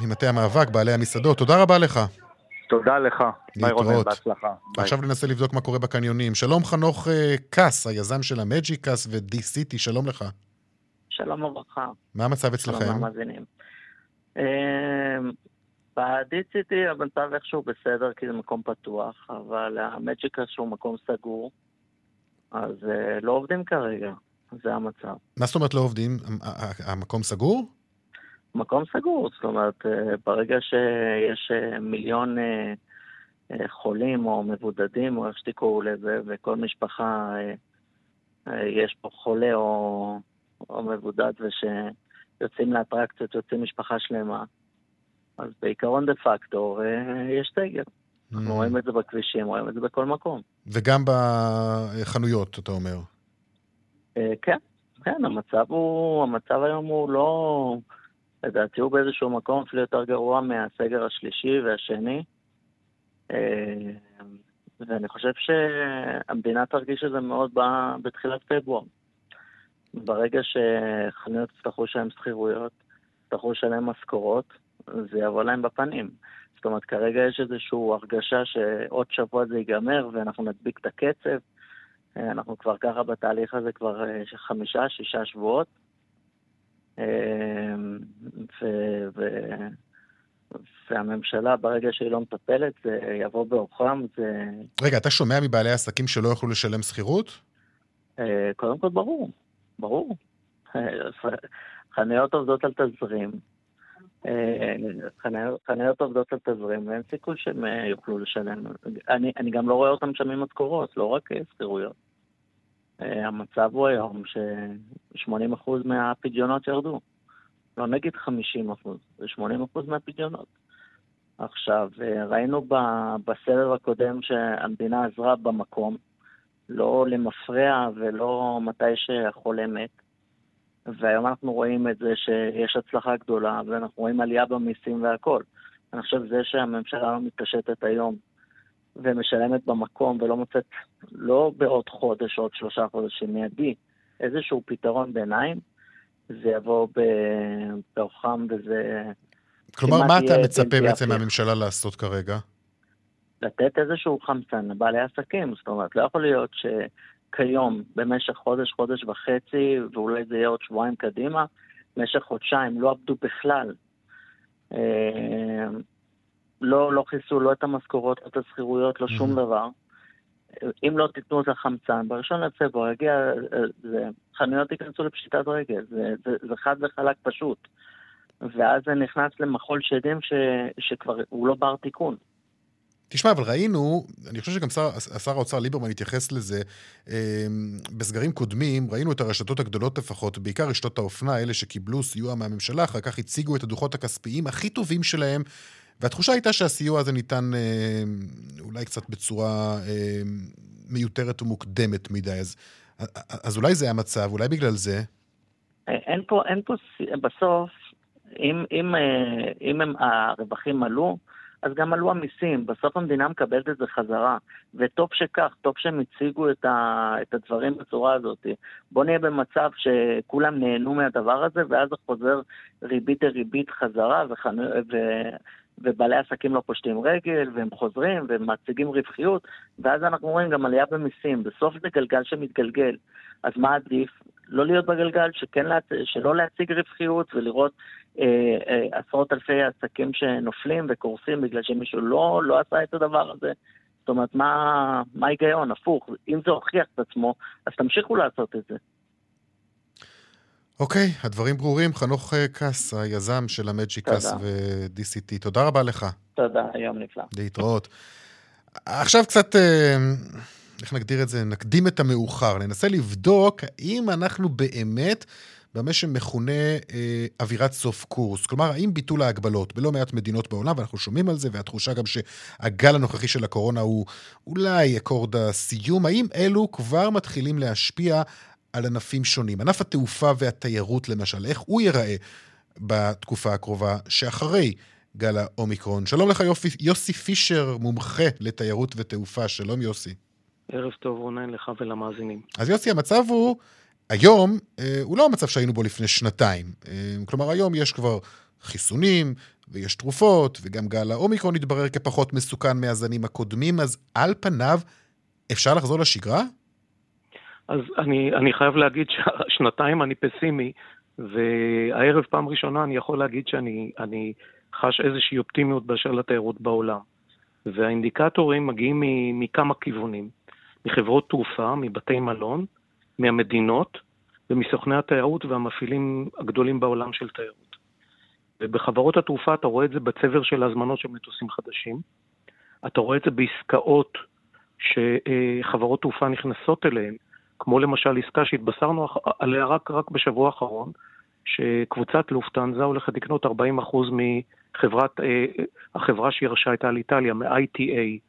ממטה המאבק, בעלי המסעדות, תודה רבה לך. תודה לך, ביי להתראות. בהצלחה. ביי. עכשיו ננסה לבדוק מה קורה בקניונים. שלום חנוך אה, קאס, היזם של המג'יק אס ו-D סיטי, שלום לך. שלום וברכה. מה המצב אצלכם? שלום למאזינים. ב-D סיטי המצב איכשהו בסדר כי זה מקום פתוח, אבל המג'יק שהוא מקום סגור, אז אה, לא עובדים כרגע, זה המצב. מה זאת אומרת לא עובדים? המקום סגור? מקום סגור, זאת אומרת, אה, ברגע שיש אה, מיליון אה, חולים או מבודדים, או איך שתקראו לזה, וכל משפחה יש פה חולה או, או מבודד, ושיוצאים לאטרקציות, יוצאים משפחה שלמה, אז בעיקרון דה פקטו יש סגר. אנחנו Mm. רואים את זה בכבישים, רואים את זה בכל מקום. וגם בחנויות, אתה אומר. כן, כן, המצב הוא, המצב היום הוא לא, לדעתי הוא באיזשהו מקום אפילו יותר גרוע מהסגר השלישי והשני. אה, ואני חושב שהמדינה תרגיש את זה מאוד בתחילת פברואר. ברגע שחנויות יצטרכו לשלם שכירויות, יצטרכו לשלם משכורות, זה יבוא להם בפנים. זאת אומרת, כרגע יש איזושהי הרגשה שעוד שבוע זה ייגמר ואנחנו נדביק את הקצב. אה, אנחנו כבר ככה בתהליך הזה כבר אה, חמישה, שישה שבועות. אה, ו- ו- והממשלה, ברגע שהיא לא מטפלת, זה יבוא בעוכרם, זה רגע, אתה שומע מבעלי עסקים שלא יוכלו לשלם שכירות? אה, קודם כל ברור, ברור. חנויות עובדות על תזרים. אה, חנויות עובדות על תזרים, ואין סיכוי שהם אה, יוכלו לשלם. אני, אני גם לא רואה אותם משלמים משכורות, לא רק שכירויות. אה, המצב הוא היום ש-80% מהפדיונות ירדו. לא נגיד 50%, זה 80% מהפדיונות. עכשיו, אה, ראינו בסבב הקודם שהמדינה עזרה במקום, לא למפרע ולא מתי שהחולה מת. והיום אנחנו רואים את זה שיש הצלחה גדולה, ואנחנו רואים עלייה במיסים והכל. אני חושב זה שהממשלה לא מתעשתת היום ומשלמת במקום ולא מוצאת, לא בעוד חודש או עוד שלושה חודשים מיידי, איזשהו פתרון ביניים, זה יבוא ב- בעוכם וזה... כלומר, מה אתה מצפה בעצם. מהממשלה לעשות כרגע? לתת איזשהו חמצן לבעלי עסקים. זאת אומרת, לא יכול להיות שכיום, במשך חודש, חודש וחצי, ואולי זה יהיה עוד שבועיים קדימה, במשך חודשיים לא עבדו בכלל. לא, לא כיסו לא את המשכורות, לא את השכירויות, לא שום דבר. אם לא תיתנו את החמצן, בראשון לפברואר יגיע, אה, זה, חנויות ייכנסו לפשיטת רגל, זה, זה, זה חד וחלק פשוט. ואז זה נכנס למחול שדים ש, שכבר הוא לא בר תיקון. תשמע, אבל ראינו, אני חושב שגם שר, שר האוצר ליברמן התייחס לזה, אה, בסגרים קודמים, ראינו את הרשתות הגדולות לפחות, בעיקר רשתות האופנה, אלה שקיבלו סיוע מהממשלה, אחר כך הציגו את הדוחות הכספיים הכי טובים שלהם, והתחושה הייתה שהסיוע הזה ניתן אה, אולי קצת בצורה אה, מיותרת ומוקדמת מדי, אז, אז אולי זה המצב, אולי בגלל זה. אין פה, אין פה, בסוף, אם, אם, אם הם, הרווחים עלו, אז גם עלו המיסים, בסוף המדינה מקבלת את זה חזרה, וטוב שכך, טוב שהם הציגו את, ה, את הדברים בצורה הזאת. בואו נהיה במצב שכולם נהנו מהדבר הזה, ואז זה חוזר ריבית דריבית חזרה, וחנ... ובעלי עסקים לא פושטים רגל, והם חוזרים, והם מציגים רווחיות, ואז אנחנו רואים גם עלייה במיסים. בסוף זה גלגל שמתגלגל. אז מה עדיף? לא להיות בגלגל, שכן להצ... שלא להציג רווחיות ולראות אה, אה, עשרות אלפי עסקים שנופלים וקורסים בגלל שמישהו לא, לא עשה את הדבר הזה. זאת אומרת, מה ההיגיון? הפוך. אם זה הוכיח את עצמו, אז תמשיכו לעשות את זה. אוקיי, okay, הדברים ברורים. חנוך אה, קאס, היזם של המג'יקס ו-DCT. תודה רבה לך. תודה, יום נפלא. להתראות. עכשיו קצת, אה, איך נגדיר את זה? נקדים את המאוחר. ננסה לבדוק האם אנחנו באמת... במה שמכונה אה, אווירת סוף קורס. כלומר, האם ביטול ההגבלות בלא מעט מדינות בעולם, ואנחנו שומעים על זה, והתחושה גם שהגל הנוכחי של הקורונה הוא אולי אקורד הסיום, האם אלו כבר מתחילים להשפיע על ענפים שונים? ענף התעופה והתיירות למשל, איך הוא ייראה בתקופה הקרובה שאחרי גל האומיקרון? שלום לך יופי, יוסי פישר, מומחה לתיירות ותעופה, שלום יוסי. ערב טוב רונן לך ולמאזינים. אז יוסי, המצב הוא היום אה, הוא לא המצב שהיינו בו לפני שנתיים. אה, כלומר, היום יש כבר חיסונים, ויש תרופות, וגם גל האומיקרון התברר כפחות מסוכן מהזנים הקודמים, אז על פניו אפשר לחזור לשגרה? אז אני, אני חייב להגיד ששנתיים אני פסימי, והערב פעם ראשונה אני יכול להגיד שאני חש איזושהי אופטימיות באשר לתיירות בעולם. והאינדיקטורים מגיעים מכמה כיוונים, מחברות תעופה, מבתי מלון, מהמדינות ומסוכני התיירות והמפעילים הגדולים בעולם של תיירות. ובחברות התעופה אתה רואה את זה בצבר של הזמנות של מטוסים חדשים, אתה רואה את זה בעסקאות שחברות תעופה נכנסות אליהן, כמו למשל עסקה שהתבשרנו עליה רק, רק בשבוע האחרון, שקבוצת לופטנזה הולכת לקנות 40% מחברת, אה, החברה שירשה את אל איטליה, מ-ITA.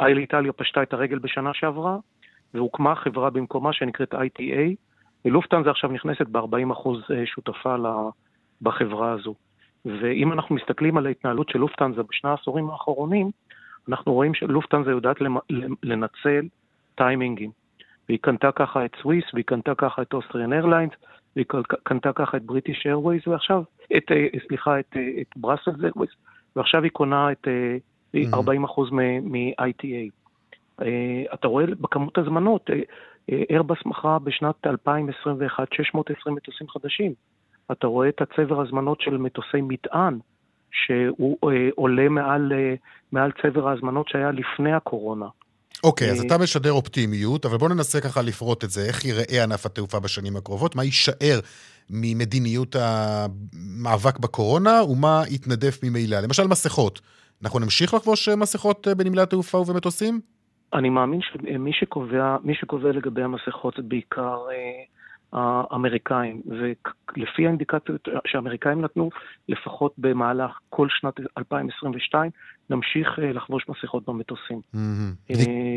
אל איטליה פשטה את הרגל בשנה שעברה, והוקמה חברה במקומה שנקראת ITA, ולופטנזה עכשיו נכנסת ב-40% אה, שותפה בחברה הזו. ואם אנחנו מסתכלים על ההתנהלות של לופטנזה בשני העשורים האחרונים, אנחנו רואים שלופטנזה יודעת לנצל טיימינגים. והיא קנתה ככה את סוויס, והיא קנתה ככה את אוסטריאן איירליינס, והיא קנתה ככה את בריטיש איירווייז, ועכשיו, את, אה, סליחה, את, אה, את בראסלס איירווייז, ועכשיו היא קונה את 40% מ-ITA. אה, אתה רואה בכמות הזמנות, איירבס אה, מכרה בשנת 2021 620 מטוסים חדשים. אתה רואה את הצבר הזמנות של מטוסי מטען, שהוא אה, עולה מעל, מעל צבר ההזמנות שהיה לפני הקורונה. אוקיי, okay, אז אתה משדר אופטימיות, אבל בוא ננסה ככה לפרוט את זה. איך ייראה ענף התעופה בשנים הקרובות? מה יישאר ממדיניות המאבק בקורונה, ומה יתנדף ממילא? למשל מסכות. אנחנו נמשיך לחבוש מסכות בנמלי התעופה ובמטוסים? אני מאמין שמי שקובע, מי שקובע לגבי המסכות זה בעיקר אה, האמריקאים, ולפי האינדיקציות שהאמריקאים נתנו, לפחות במהלך כל שנת 2022, נמשיך אה, לחבוש מסכות במטוסים. אה,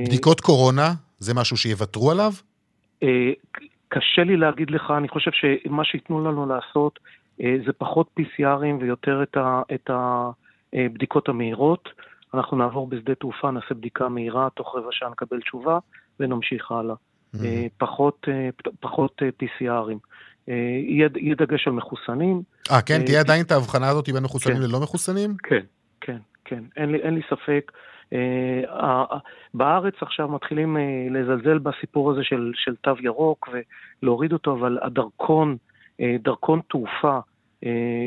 בדיקות קורונה, זה משהו שיוותרו עליו? אה, קשה לי להגיד לך, אני חושב שמה שייתנו לנו לעשות זה פחות PCRים ויותר את, הבדיקות המהירות. אנחנו נעבור בשדה תעופה, נעשה בדיקה מהירה, תוך רבע שעה נקבל תשובה ונמשיך הלאה. פחות, פחות PCRים. יהיה, יהיה דגש על מחוסנים. אה, כן? תהיה עדיין את ההבחנה הזאת בין מחוסנים כן. ללא מחוסנים? כן, כן, כן. אין לי, אין לי ספק. בארץ עכשיו מתחילים לזלזל בסיפור הזה של, של תו ירוק ולהוריד אותו, אבל הדרכון, דרכון תעופה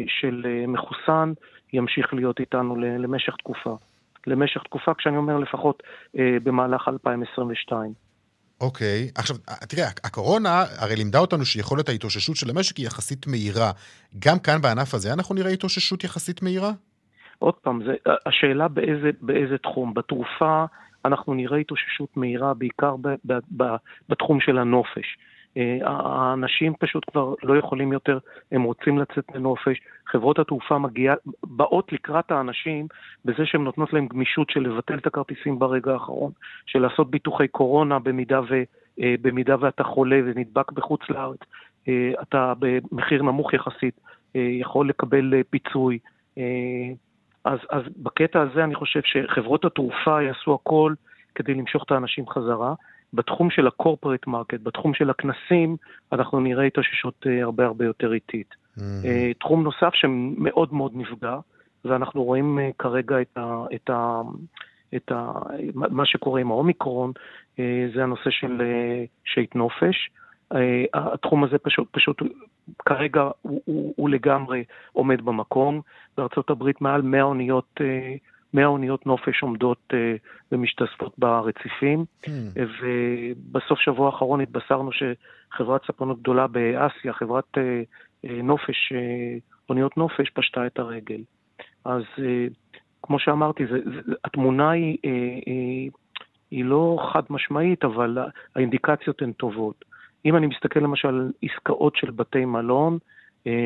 של מחוסן ימשיך להיות איתנו למשך תקופה. למשך תקופה, כשאני אומר לפחות אה, במהלך 2022. אוקיי, okay. עכשיו, תראה, הקורונה הרי לימדה אותנו שיכולת ההתאוששות של המשק היא יחסית מהירה. גם כאן בענף הזה אנחנו נראה התאוששות יחסית מהירה? עוד פעם, זה, השאלה באיזה, באיזה תחום. בתעופה אנחנו נראה התאוששות מהירה, בעיקר ב, ב, ב, בתחום של הנופש. אה, האנשים פשוט כבר לא יכולים יותר, הם רוצים לצאת לנופש. חברות התעופה מגיע, באות לקראת האנשים בזה שהן נותנות להם גמישות של לבטל את הכרטיסים ברגע האחרון, של לעשות ביטוחי קורונה במידה, ו, אה, במידה ואתה חולה ונדבק בחוץ לארץ, אה, אתה במחיר נמוך יחסית יכול לקבל פיצוי. אז, אז בקטע הזה אני חושב שחברות התעופה יעשו הכל כדי למשוך את האנשים חזרה. בתחום של ה-corporate market, בתחום של הכנסים, אנחנו נראה התאוששות אה, הרבה הרבה יותר איטית. Mm-hmm. תחום נוסף שמאוד מאוד נפגע, ואנחנו רואים אה, כרגע את, ה, את, ה, את ה, מה שקורה עם האומיקרון, זה הנושא של שייט נופש. התחום הזה פשוט, פשוט כרגע הוא, הוא, הוא לגמרי עומד במקום. בארה"ב מעל 100 אוניות 100 אוניות נופש עומדות uh, ומשתספות ברציפים, mm. ובסוף שבוע האחרון התבשרנו שחברת ספנות גדולה באסיה, חברת נופש, אוניות נופש, פשטה את הרגל. אז כמו שאמרתי, זה, זה, התמונה היא, היא לא חד משמעית, אבל האינדיקציות הן טובות. אם אני מסתכל למשל על עסקאות של בתי מלון,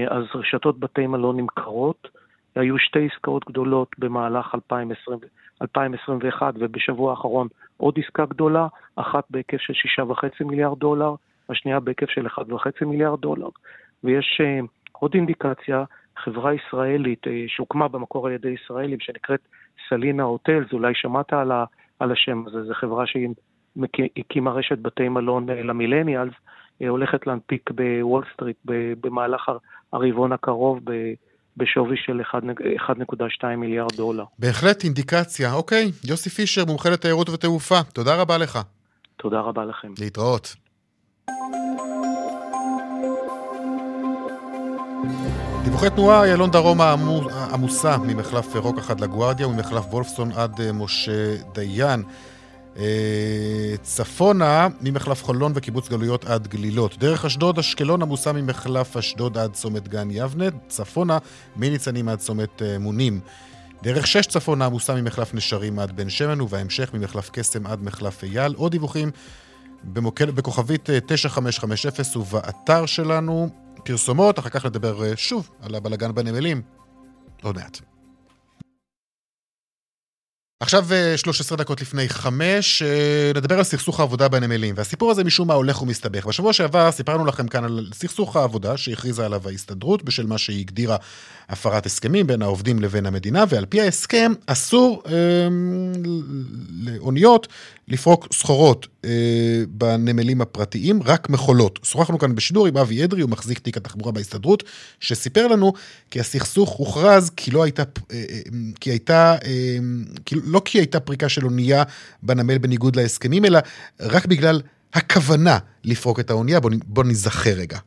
אז רשתות בתי מלון נמכרות, היו שתי עסקאות גדולות במהלך 2020, 2021 ובשבוע האחרון עוד עסקה גדולה, אחת בהיקף של 6.5 מיליארד דולר, השנייה בהיקף של 1.5 מיליארד דולר. ויש uh, עוד אינדיקציה, חברה ישראלית uh, שהוקמה במקור על ידי ישראלים שנקראת סלינה הוטלס, אולי שמעת על, ה, על השם הזה, זו חברה שהיא הקימה רשת בתי מלון uh, למילניאלס, uh, הולכת להנפיק בוול סטריט במהלך הרבעון הקרוב. בשווי של 1.2 מיליארד דולר. בהחלט אינדיקציה. אוקיי, יוסי פישר, מומחה לתיירות ותעופה, תודה רבה לך. תודה רבה לכם. להתראות. דיווחי תנועה, איילון דרום עמוסה ממחלף רוק אחד לגוארדיה וממחלף וולפסון עד אה, משה דיין. אה, צפונה ממחלף חולון וקיבוץ גלויות עד גלילות. דרך אשדוד, אשקלון עמוסה ממחלף אשדוד עד צומת גן יבנה. צפונה מניצנים עד צומת אה, מונים. דרך שש צפונה עמוסה ממחלף נשרים עד בן שמן, ובהמשך ממחלף קסם עד מחלף אייל. עוד דיווחים במוקד, בכוכבית 9550 אה, ובאתר שלנו. פרסומות, אחר כך נדבר שוב על הבלגן בנמלים. עוד מעט. עכשיו 13 אה, דקות לפני חמש, אה, נדבר על סכסוך העבודה בנמלים, והסיפור הזה משום מה הולך ומסתבך. בשבוע שעבר סיפרנו לכם כאן על סכסוך העבודה שהכריזה עליו ההסתדרות בשל מה שהיא הגדירה הפרת הסכמים בין העובדים לבין המדינה, ועל פי ההסכם אסור אה, לאוניות לפרוק סחורות אה, בנמלים הפרטיים, רק מכולות. שוחחנו כאן בשידור עם אבי אדרי, הוא מחזיק תיק התחבורה בהסתדרות, שסיפר לנו כי הסכסוך הוכרז כי לא הייתה, אה, אה, כי הייתה, אה, כי, לא כי הייתה פריקה של אונייה בנמל בניגוד להסכמים, אלא רק בגלל הכוונה לפרוק את האונייה. בואו בוא נזכר רגע.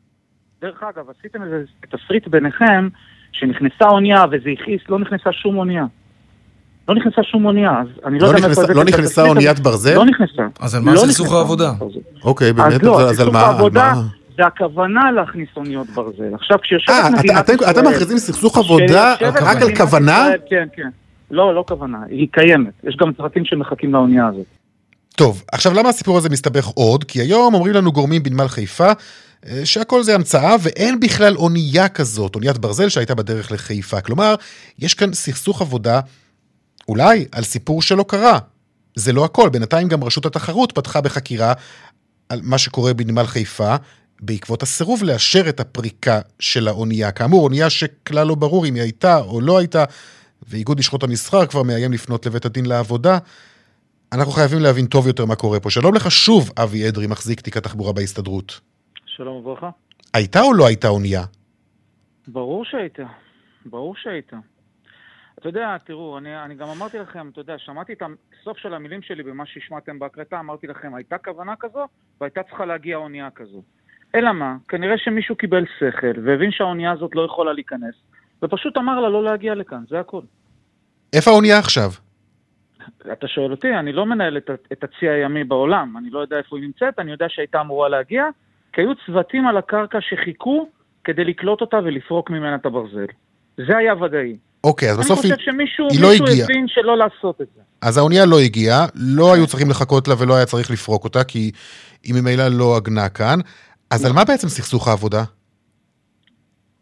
דרך אגב, עשיתם איזה תסריט ביניכם, שנכנסה אונייה וזה הכעיס, לא נכנסה שום אונייה. לא נכנסה שום אונייה, אז אני לא, לא יודע מאיפה זה... לא נכנסה אוניית ברזל? לא נכנסה. אז על מה לא סכסוך העבודה? אוקיי, באמת, אז לא, סכסוך העבודה זה הכוונה להכניס אוניות ברזל. עכשיו, כשיושבת אה, מדינת ישראל... אתם מכריזים סכסוך עבודה רק על כוונה? כן, כן. לא, לא כוונה, היא קיימת. יש גם צוותים שמחכים לאונייה הזאת. טוב, עכשיו למה הסיפור הזה מסתבך עוד? כי היום אומרים לנו גורמים בנמל חיפה אה, שהכל זה המצאה ואין בכלל אונייה כזאת, אוניית ברזל שהייתה בדרך לחיפה. כלומר, יש כאן סכסוך עבודה, אולי, על סיפור שלא קרה. זה לא הכל, בינתיים גם רשות התחרות פתחה בחקירה על מה שקורה בנמל חיפה, בעקבות הסירוב לאשר את הפריקה של האונייה. כאמור, אונייה שכלל לא ברור אם היא הייתה או לא הייתה, ואיגוד לשכות המסחר כבר מאיים לפנות לבית הדין לעבודה. אנחנו חייבים להבין טוב יותר מה קורה פה. שלום לך שוב, אבי אדרי, מחזיק תיק התחבורה בהסתדרות. שלום וברכה. הייתה או לא הייתה אונייה? ברור שהייתה, ברור שהייתה. אתה יודע, תראו, אני, אני גם אמרתי לכם, אתה יודע, שמעתי את הסוף של המילים שלי במה שהשמעתם בהקלטה, אמרתי לכם, הייתה כוונה כזו והייתה צריכה להגיע אונייה כזו. אלא מה? כנראה שמישהו קיבל שכל והבין שהאונייה הזאת לא יכולה להיכנס, ופשוט אמר לה לא להגיע לכאן, זה הכל. איפה האונייה עכשיו? אתה שואל אותי, אני לא מנהל את, את הצי הימי בעולם, אני לא יודע איפה היא נמצאת, אני יודע שהייתה אמורה להגיע, כי היו צוותים על הקרקע שחיכו כדי לקלוט אותה ולפרוק ממנה את הברזל. זה היה ודאי. אוקיי, אז אני בסוף היא, חושב שמישהו היא לא מישהו הגיעה. הבין שלא לעשות את זה. אז האונייה לא הגיעה, לא היו צריכים לחכות לה ולא היה צריך לפרוק אותה, כי היא ממילא לא עגנה כאן. אז על מה בעצם סכסוך העבודה?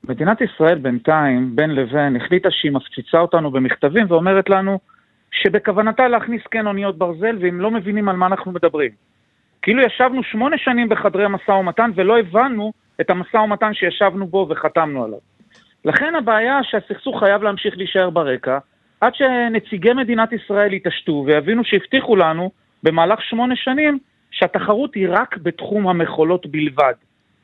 מדינת ישראל בינתיים, בין לבין, החליטה שהיא מפציצה אותנו במכתבים ואומרת לנו שבכוונתה להכניס כן אוניות ברזל, והם לא מבינים על מה אנחנו מדברים. כאילו ישבנו שמונה שנים בחדרי משא ומתן ולא הבנו את המשא ומתן שישבנו בו וחתמנו עליו. לכן הבעיה שהסכסוך חייב להמשיך להישאר ברקע, עד שנציגי מדינת ישראל יתעשתו ויבינו שהבטיחו לנו במהלך שמונה שנים שהתחרות היא רק בתחום המכולות בלבד.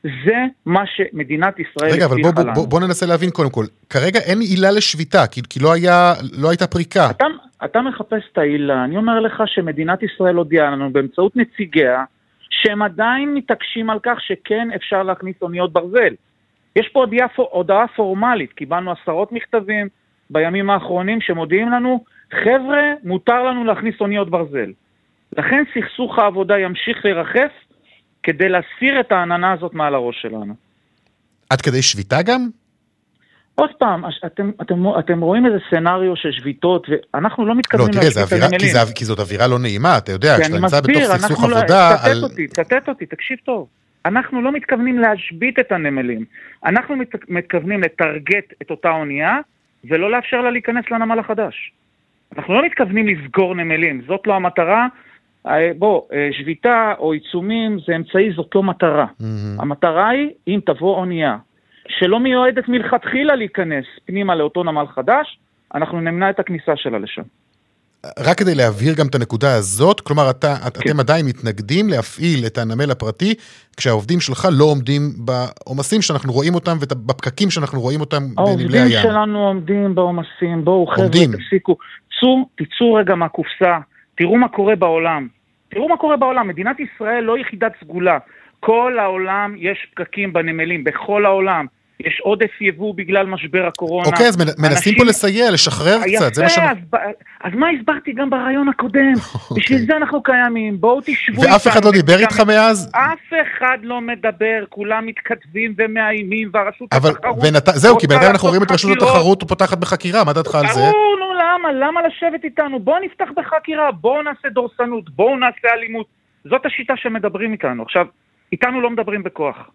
זה מה שמדינת ישראל רגע, אבל בוא, הבטיחה בוא, לנו. בוא, בוא ננסה להבין קודם כל. כרגע אין עילה לשביתה, כי, כי לא, היה, לא הייתה פריקה. אתה, אתה מחפש את העילה, אני אומר לך שמדינת ישראל הודיעה לנו באמצעות נציגיה שהם עדיין מתעקשים על כך שכן אפשר להכניס אוניות ברזל. יש פה הודעה, הודעה פורמלית, קיבלנו עשרות מכתבים בימים האחרונים שמודיעים לנו, חבר'ה, מותר לנו להכניס אוניות ברזל. לכן סכסוך העבודה ימשיך לרחף כדי להסיר את העננה הזאת מעל הראש שלנו. עד כדי שביתה גם? עוד פעם, אתם, אתם, אתם רואים איזה סצנריו של שביתות, ואנחנו לא לא, מתכוונים תראה, להשבית את אווירה, כי. זה, כי זאת אווירה לא נעימה, אתה יודע, כי כשאתה נמצא בתוך סכסוך לא... עבודה, צטט על... אותי, צטט אותי, תקשיב טוב. אנחנו לא מתכוונים להשבית את הנמלים. אנחנו מת, מתכוונים לטרגט את אותה אונייה, ולא לאפשר לה להיכנס לנמל החדש. אנחנו לא מתכוונים לסגור נמלים, זאת לא המטרה. אה, בוא, אה, שביתה או עיצומים זה אמצעי, זאת לא מטרה. המטרה היא, אם תבוא אונייה שלא מיועדת מלכתחילה להיכנס פנימה לאותו נמל חדש, אנחנו נמנע את הכניסה שלה לשם. רק כדי להבהיר גם את הנקודה הזאת, כלומר, אתה, את, כן. אתם עדיין מתנגדים להפעיל את הנמל הפרטי, כשהעובדים שלך לא עומדים בעומסים שאנחנו רואים אותם ובפקקים שאנחנו רואים אותם בנמלי העובדים הים. שלנו עומדים בעומסים, בואו חבר'ה. תפסיקו. צאו, תצאו רגע מהקופסה, תראו מה קורה בעולם. תראו מה קורה בעולם, מדינת ישראל לא יחידת סגולה. כל העולם יש פקקים בנמלים, בכל העולם. יש עודף יבוא בגלל משבר הקורונה. אוקיי, אז מנ- מנסים אנשים- פה לסייע, לשחרר קצת, זה מה יפה, שאנחנו... אז, אז מה הסברתי גם ברעיון הקודם? בשביל זה אנחנו קיימים, בואו תשבו אוקיי. ואף אחד לא דיבר איתך מאז? אף אחד לא מדבר, כולם מתכתבים ומאיימים, והרשות אבל, התחרות... ונת... זהו, כי בינתיים אנחנו רואים את רשות. התחרות פותחת בחקירה, מה דעתך על זה? ברור, למה? למה לשבת איתנו? בואו נפתח בחקירה, בואו נעשה דורסנות, בואו נעשה אלימות. זאת השיטה שמדברים איתנו. עכשיו, איתנו לא מדברים בכוח.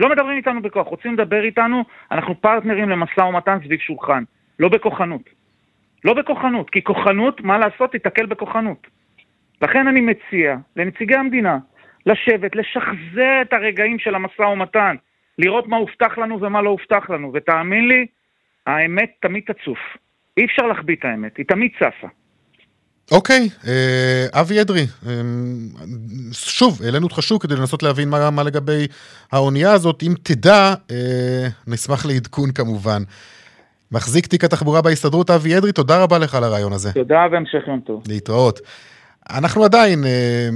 לא מדברים איתנו בכוח. רוצים לדבר איתנו, אנחנו פרטנרים למשא ומתן סביב שולחן. לא בכוחנות. לא בכוחנות, כי כוחנות, מה לעשות, תיתקל בכוחנות. לכן אני מציע לנציגי המדינה לשבת, לשחזר את הרגעים של המשא ומתן, לראות מה הובטח לנו ומה לא הובטח לנו, ותאמין לי, האמת תמיד תצוף. אי אפשר להחביא את האמת, היא תמיד צפה. אוקיי, אה, אבי אדרי, אה, שוב, העלינו אותך שוב כדי לנסות להבין מה, מה לגבי האונייה הזאת. אם תדע, אה, נשמח לעדכון כמובן. מחזיק תיק התחבורה בהסתדרות, אבי אדרי, תודה רבה לך על הרעיון הזה. תודה והמשך יום טוב. להתראות. אנחנו עדיין אה,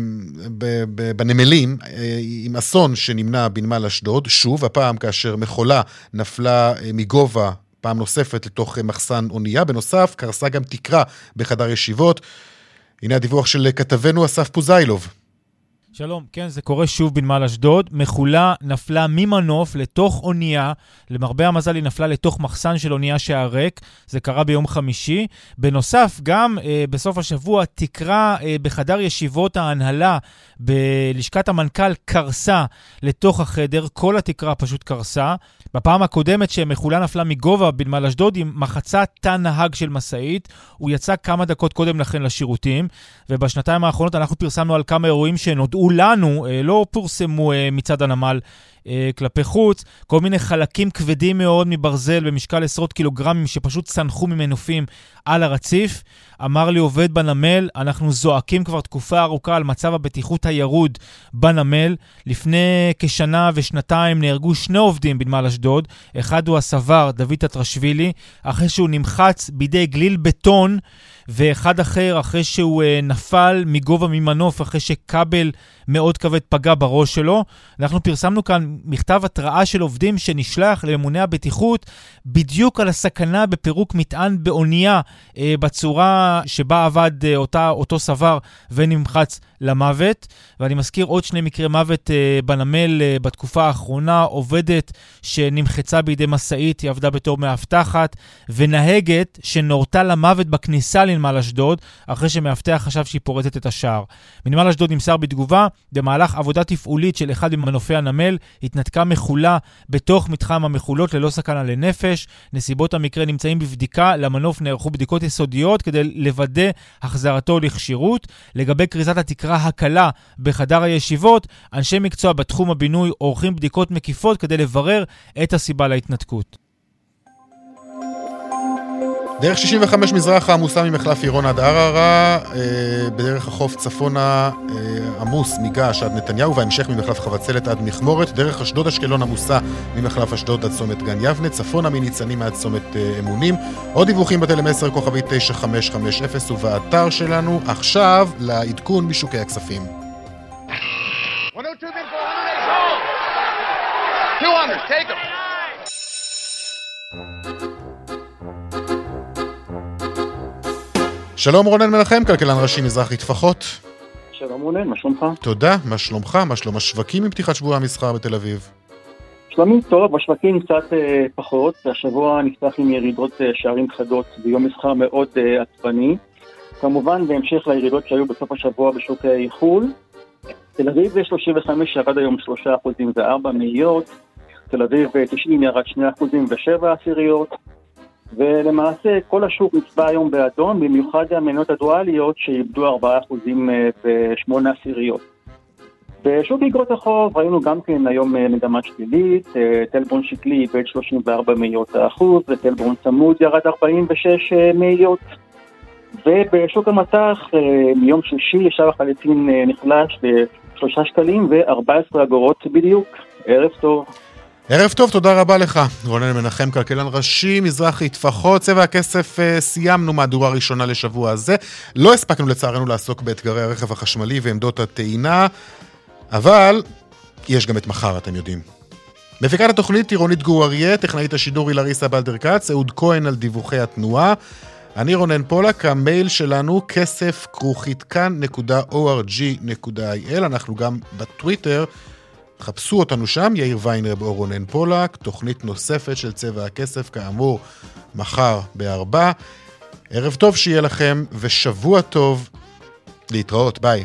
ב- ב- בנמלים אה, עם אסון שנמנע בנמל אשדוד, שוב, הפעם כאשר מכולה נפלה אה, מגובה פעם נוספת לתוך אה, מחסן אונייה. בנוסף, קרסה גם תקרה בחדר ישיבות. הנה הדיווח של כתבנו אסף פוזיילוב. שלום, כן, זה קורה שוב בנמל אשדוד. מכולה נפלה ממנוף לתוך אונייה. למרבה המזל היא נפלה לתוך מחסן של אונייה שהיה ריק. זה קרה ביום חמישי. בנוסף, גם אה, בסוף השבוע, תקרה אה, בחדר ישיבות ההנהלה בלשכת המנכ"ל קרסה לתוך החדר. כל התקרה פשוט קרסה. בפעם הקודמת שמכולה נפלה מגובה בנמל אשדוד, היא מחצה תא נהג של משאית. הוא יצא כמה דקות קודם לכן לשירותים, ובשנתיים האחרונות אנחנו פרסמנו על כמה אירועים שנודעו לנו, אה, לא פורסמו אה, מצד הנמל כלפי חוץ, כל מיני חלקים כבדים מאוד מברזל במשקל עשרות קילוגרמים שפשוט צנחו ממנופים על הרציף. אמר לי עובד בנמל, אנחנו זועקים כבר תקופה ארוכה על מצב הבטיחות הירוד בנמל. לפני כשנה ושנתיים נהרגו שני עובדים בנמל אשדוד. אחד הוא הסבר, דוד טטרשווילי, אחרי שהוא נמחץ בידי גליל בטון, ואחד אחר אחרי שהוא uh, נפל מגובה ממנוף, אחרי שכבל מאוד כבד פגע בראש שלו. אנחנו פרסמנו כאן מכתב התראה של עובדים שנשלח לממוני הבטיחות בדיוק על הסכנה בפירוק מטען באונייה אה, בצורה שבה עבד אה, אותה, אותו סבר ונמחץ למוות. ואני מזכיר עוד שני מקרי מוות אה, בנמל אה, בתקופה האחרונה, עובדת שנמחצה בידי משאית, היא עבדה בתור מאבטחת, ונהגת שנורתה למוות בכניסה לנמל אשדוד, אחרי שמאבטח חשב שהיא פורצת את השער. מנמל אשדוד נמסר בתגובה, במהלך עבודה תפעולית של אחד ממנופי הנמל, התנתקה מחולה בתוך מתחם המחולות ללא סכנה לנפש. נסיבות המקרה נמצאים בבדיקה, למנוף נערכו בדיקות יסודיות כדי לוודא החזרתו לכשירות. לגבי קריסת התקרה הקלה בחדר הישיבות, אנשי מקצוע בתחום הבינוי עורכים בדיקות מקיפות כדי לברר את הסיבה להתנתקות. דרך 65 מזרחה עמוסה ממחלף עירון עד ערערה, אה, בדרך החוף צפונה אה, עמוס מגעש עד נתניהו, וההמשך ממחלף חבצלת עד מכמורת, דרך אשדוד אשקלון עמוסה ממחלף אשדוד עד צומת גן יבנה, צפונה מניצנים עד צומת אה, אמונים. עוד דיווחים בטלמסר כוכבית 9550 ובאתר שלנו. עכשיו לעדכון משוקי הכספים. 200, take them. שלום רונן מנחם, כלכלן ראשי מזרחי טפחות. שלום רונן, מה שלומך? תודה, מה שלומך? מה שלום השווקים עם פתיחת שבוע המסחר בתל אביב? שלומי טוב, השווקים קצת אה, פחות, השבוע נפתח עם ירידות אה, שערים חדות ויום מסחר מאוד אה, עצבני. כמובן בהמשך לירידות שהיו בסוף השבוע בשוקי חו"ל. תל אביב 35 ירד היום 3 אחוזים ו-4 מאיות, תל אביב 90 ירד 2 אחוזים ו-7 עשיריות, ולמעשה כל השוק נצבע היום באדום, במיוחד המניות הדואליות שאיבדו 4% ב-8 עשיריות. בשוק אגרות החוב ראינו גם כן היום אה, מגמה שלילית, אה, טלבון שקלי איבד 34 מאיות האחוז וטלבון צמוד ירד 46 אה, מאיות. ובשוק המטח מיום שלישי ישר החליפין נחלש ב-3 שקלים ו-14 אגורות בדיוק. ערב טוב. ערב טוב, תודה רבה לך. רונן מנחם, כלכלן ראשי, מזרחי טפחות, צבע הכסף, סיימנו מהדורה ראשונה לשבוע הזה. לא הספקנו לצערנו לעסוק באתגרי הרכב החשמלי ועמדות הטעינה, אבל יש גם את מחר, אתם יודעים. מפיקת התוכנית טירונית גור אריה, טכנאית השידור היא לריסה בלדר כץ, אהוד כהן על דיווחי התנועה. אני רונן פולק, המייל שלנו כסף כרוכית כאן.org.il, אנחנו גם בטוויטר. חפשו אותנו שם, יאיר ויינרב או רונן פולק, תוכנית נוספת של צבע הכסף, כאמור, מחר בארבע. ערב טוב שיהיה לכם, ושבוע טוב. להתראות, ביי.